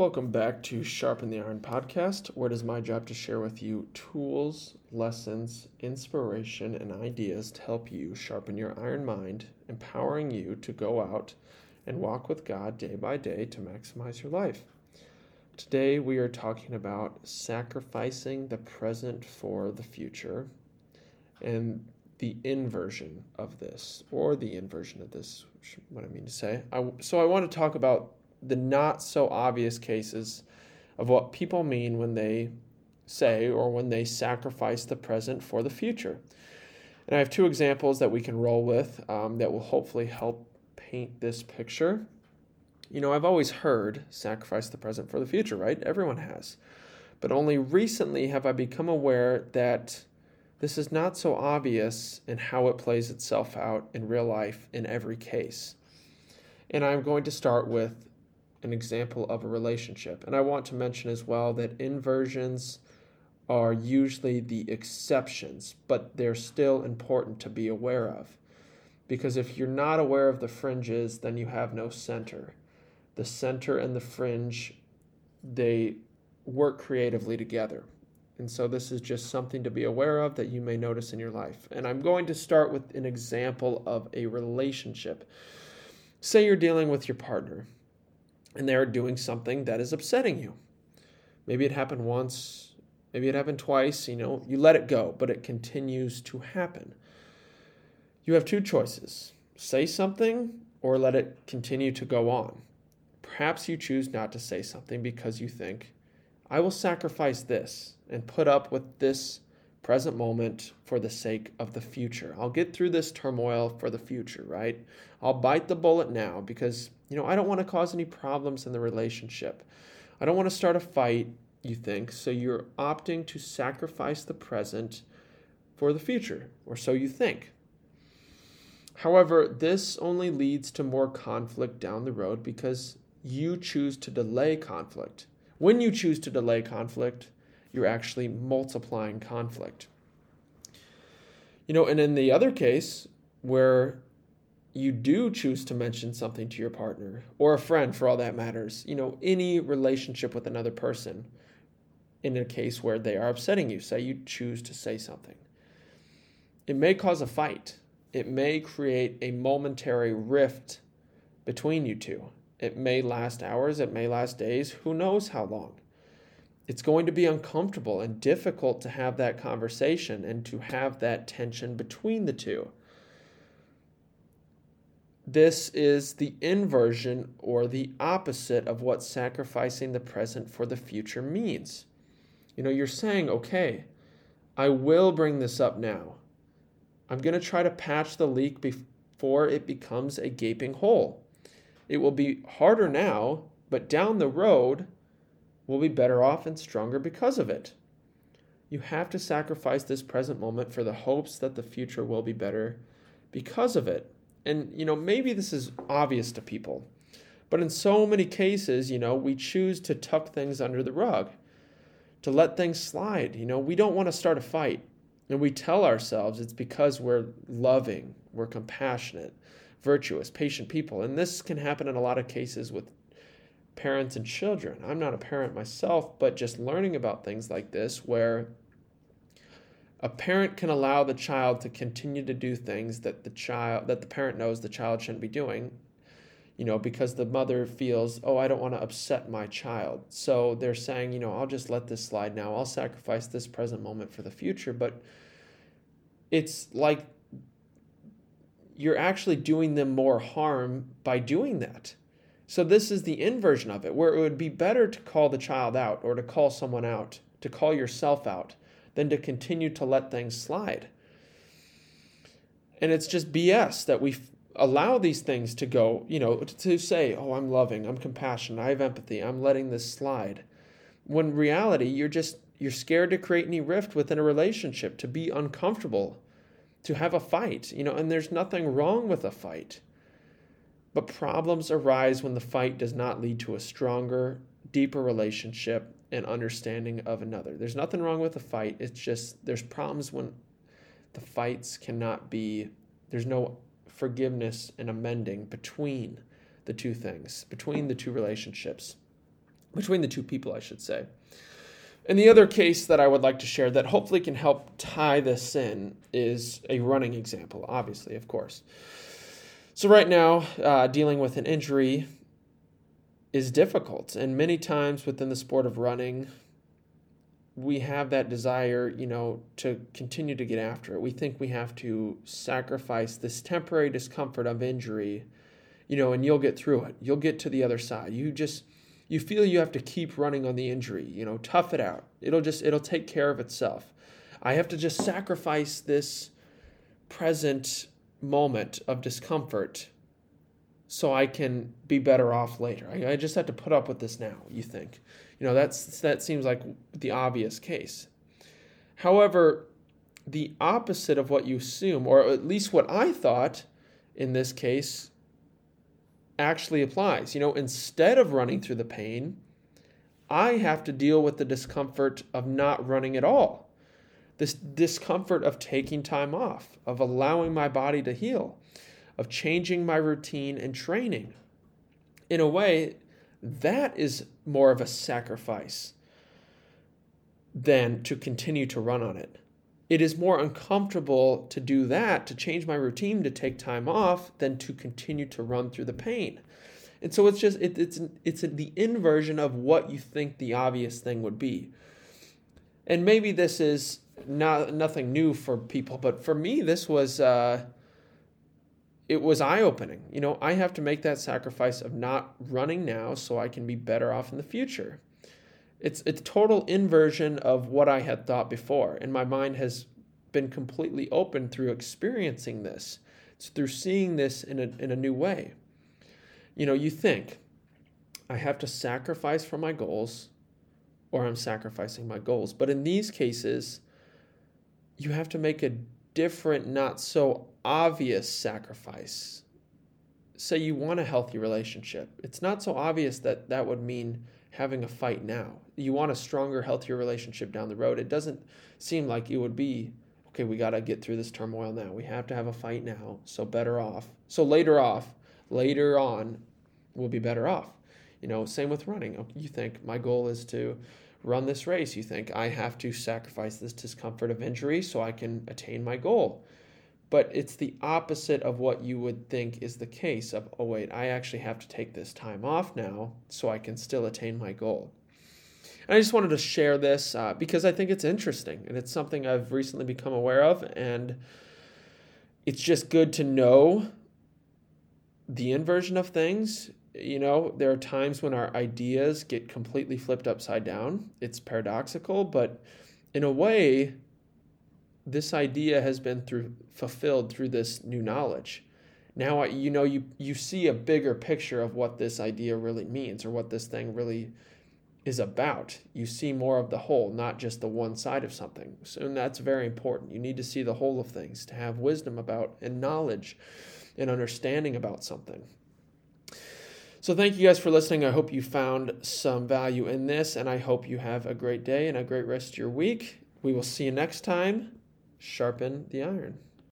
Welcome back to Sharpen the Iron podcast, where it is my job to share with you tools, lessons, inspiration, and ideas to help you sharpen your iron mind, empowering you to go out and walk with God day by day to maximize your life. Today, we are talking about sacrificing the present for the future and the inversion of this, or the inversion of this, what I mean to say. I, so, I want to talk about the not so obvious cases of what people mean when they say or when they sacrifice the present for the future. And I have two examples that we can roll with um, that will hopefully help paint this picture. You know, I've always heard sacrifice the present for the future, right? Everyone has. But only recently have I become aware that this is not so obvious in how it plays itself out in real life in every case. And I'm going to start with an example of a relationship. And I want to mention as well that inversions are usually the exceptions, but they're still important to be aware of. Because if you're not aware of the fringes, then you have no center. The center and the fringe, they work creatively together. And so this is just something to be aware of that you may notice in your life. And I'm going to start with an example of a relationship. Say you're dealing with your partner and they're doing something that is upsetting you. Maybe it happened once, maybe it happened twice, you know, you let it go, but it continues to happen. You have two choices say something or let it continue to go on. Perhaps you choose not to say something because you think, I will sacrifice this and put up with this present moment for the sake of the future. I'll get through this turmoil for the future, right? I'll bite the bullet now because, you know, I don't want to cause any problems in the relationship. I don't want to start a fight, you think, so you're opting to sacrifice the present for the future, or so you think. However, this only leads to more conflict down the road because you choose to delay conflict. When you choose to delay conflict, you're actually multiplying conflict. You know, and in the other case, where you do choose to mention something to your partner or a friend for all that matters, you know, any relationship with another person, in a case where they are upsetting you, say you choose to say something, it may cause a fight. It may create a momentary rift between you two. It may last hours, it may last days, who knows how long it's going to be uncomfortable and difficult to have that conversation and to have that tension between the two. This is the inversion or the opposite of what sacrificing the present for the future means. You know, you're saying, okay, I will bring this up now. I'm going to try to patch the leak before it becomes a gaping hole. It will be harder now, but down the road, we'll be better off and stronger because of it. You have to sacrifice this present moment for the hopes that the future will be better because of it. And, you know, maybe this is obvious to people, but in so many cases, you know, we choose to tuck things under the rug, to let things slide. You know, we don't want to start a fight. And we tell ourselves it's because we're loving, we're compassionate, virtuous, patient people. And this can happen in a lot of cases with parents and children. I'm not a parent myself, but just learning about things like this where a parent can allow the child to continue to do things that the child that the parent knows the child shouldn't be doing you know because the mother feels oh i don't want to upset my child. So they're saying you know i'll just let this slide now. I'll sacrifice this present moment for the future. But it's like you're actually doing them more harm by doing that. So this is the inversion of it, where it would be better to call the child out or to call someone out, to call yourself out, than to continue to let things slide. And it's just BS that we allow these things to go, you know, to say, oh, I'm loving, I'm compassionate, I have empathy, I'm letting this slide. When reality, you're just, you're scared to create any rift within a relationship, to be uncomfortable, to have a fight, you know, and there's nothing wrong with a fight. But problems arise when the fight does not lead to a stronger, deeper relationship and understanding of another. There's nothing wrong with a fight. It's just there's problems when the fights cannot be, there's no forgiveness and amending between the two things, between the two relationships. between the two people, I should say. And the other case that I would like to share that hopefully can help tie this in is a running example, obviously, of course. So, right now, uh, dealing with an injury is difficult. And many times within the sport of running, we have that desire, you know, to continue to get after it. We think we have to sacrifice this temporary discomfort of injury, you know, and you'll get through it. You'll get to the other side. You just you feel you have to keep running on the injury, you know, tough it out. It'll just it'll take care of itself. I have to just sacrifice this present moment of discomfort so I can be better off later. I, I just have to put up with this now, you think. You know, that's that seems like the obvious case. However, the opposite of what you assume, or at least what I thought in this case, actually applies. You know, instead of running through the pain, I have to deal with the discomfort of not running at all. This discomfort of taking time off, of allowing my body to heal, of changing my routine and training. In a way, that is more of a sacrifice than to continue to run on it. It is more uncomfortable to do that, to change my routine, to take time off, than to continue to run through the pain. And so it's just it, it's it's the inversion of what you think the obvious thing would be. And maybe this is not nothing new for people, but for me, this was uh, it was eye opening. You know, I have to make that sacrifice of not running now so I can be better off in the future. It's a total inversion of what I had thought before, and my mind has been completely open through experiencing this. It's through seeing this in a, in a new way. You know, you think, I have to sacrifice for my goals, or I'm sacrificing my goals. But in these cases, you have to make a different, not so obvious sacrifice. Say you want a healthy relationship. It's not so obvious that that would mean having a fight now. You want a stronger, healthier relationship down the road. It doesn't seem like it would be, okay, we got to get through this turmoil now. We have to have a fight now. So better off. So later off, later on, we'll be better off. You know, same with running. You think my goal is to run this race. You think, I have to sacrifice this discomfort of injury so I can attain my goal. But it's the opposite of what you would think is the case of, oh, wait, I actually have to take this time off now so I can still attain my goal. And I just wanted to share this uh, because I think it's interesting and it's something I've recently become aware of. And it's just good to know the inversion of things you know, there are times when our ideas get completely flipped upside down. It's paradoxical, but in a way, this idea has been through fulfilled through this new knowledge. Now you know you you see a bigger picture of what this idea really means or what this thing really is about. You see more of the whole, not just the one side of something. So and that's very important. You need to see the whole of things to have wisdom about and knowledge and understanding about something. So, thank you guys for listening. I hope you found some value in this, and I hope you have a great day and a great rest of your week. We will see you next time. Sharpen the iron.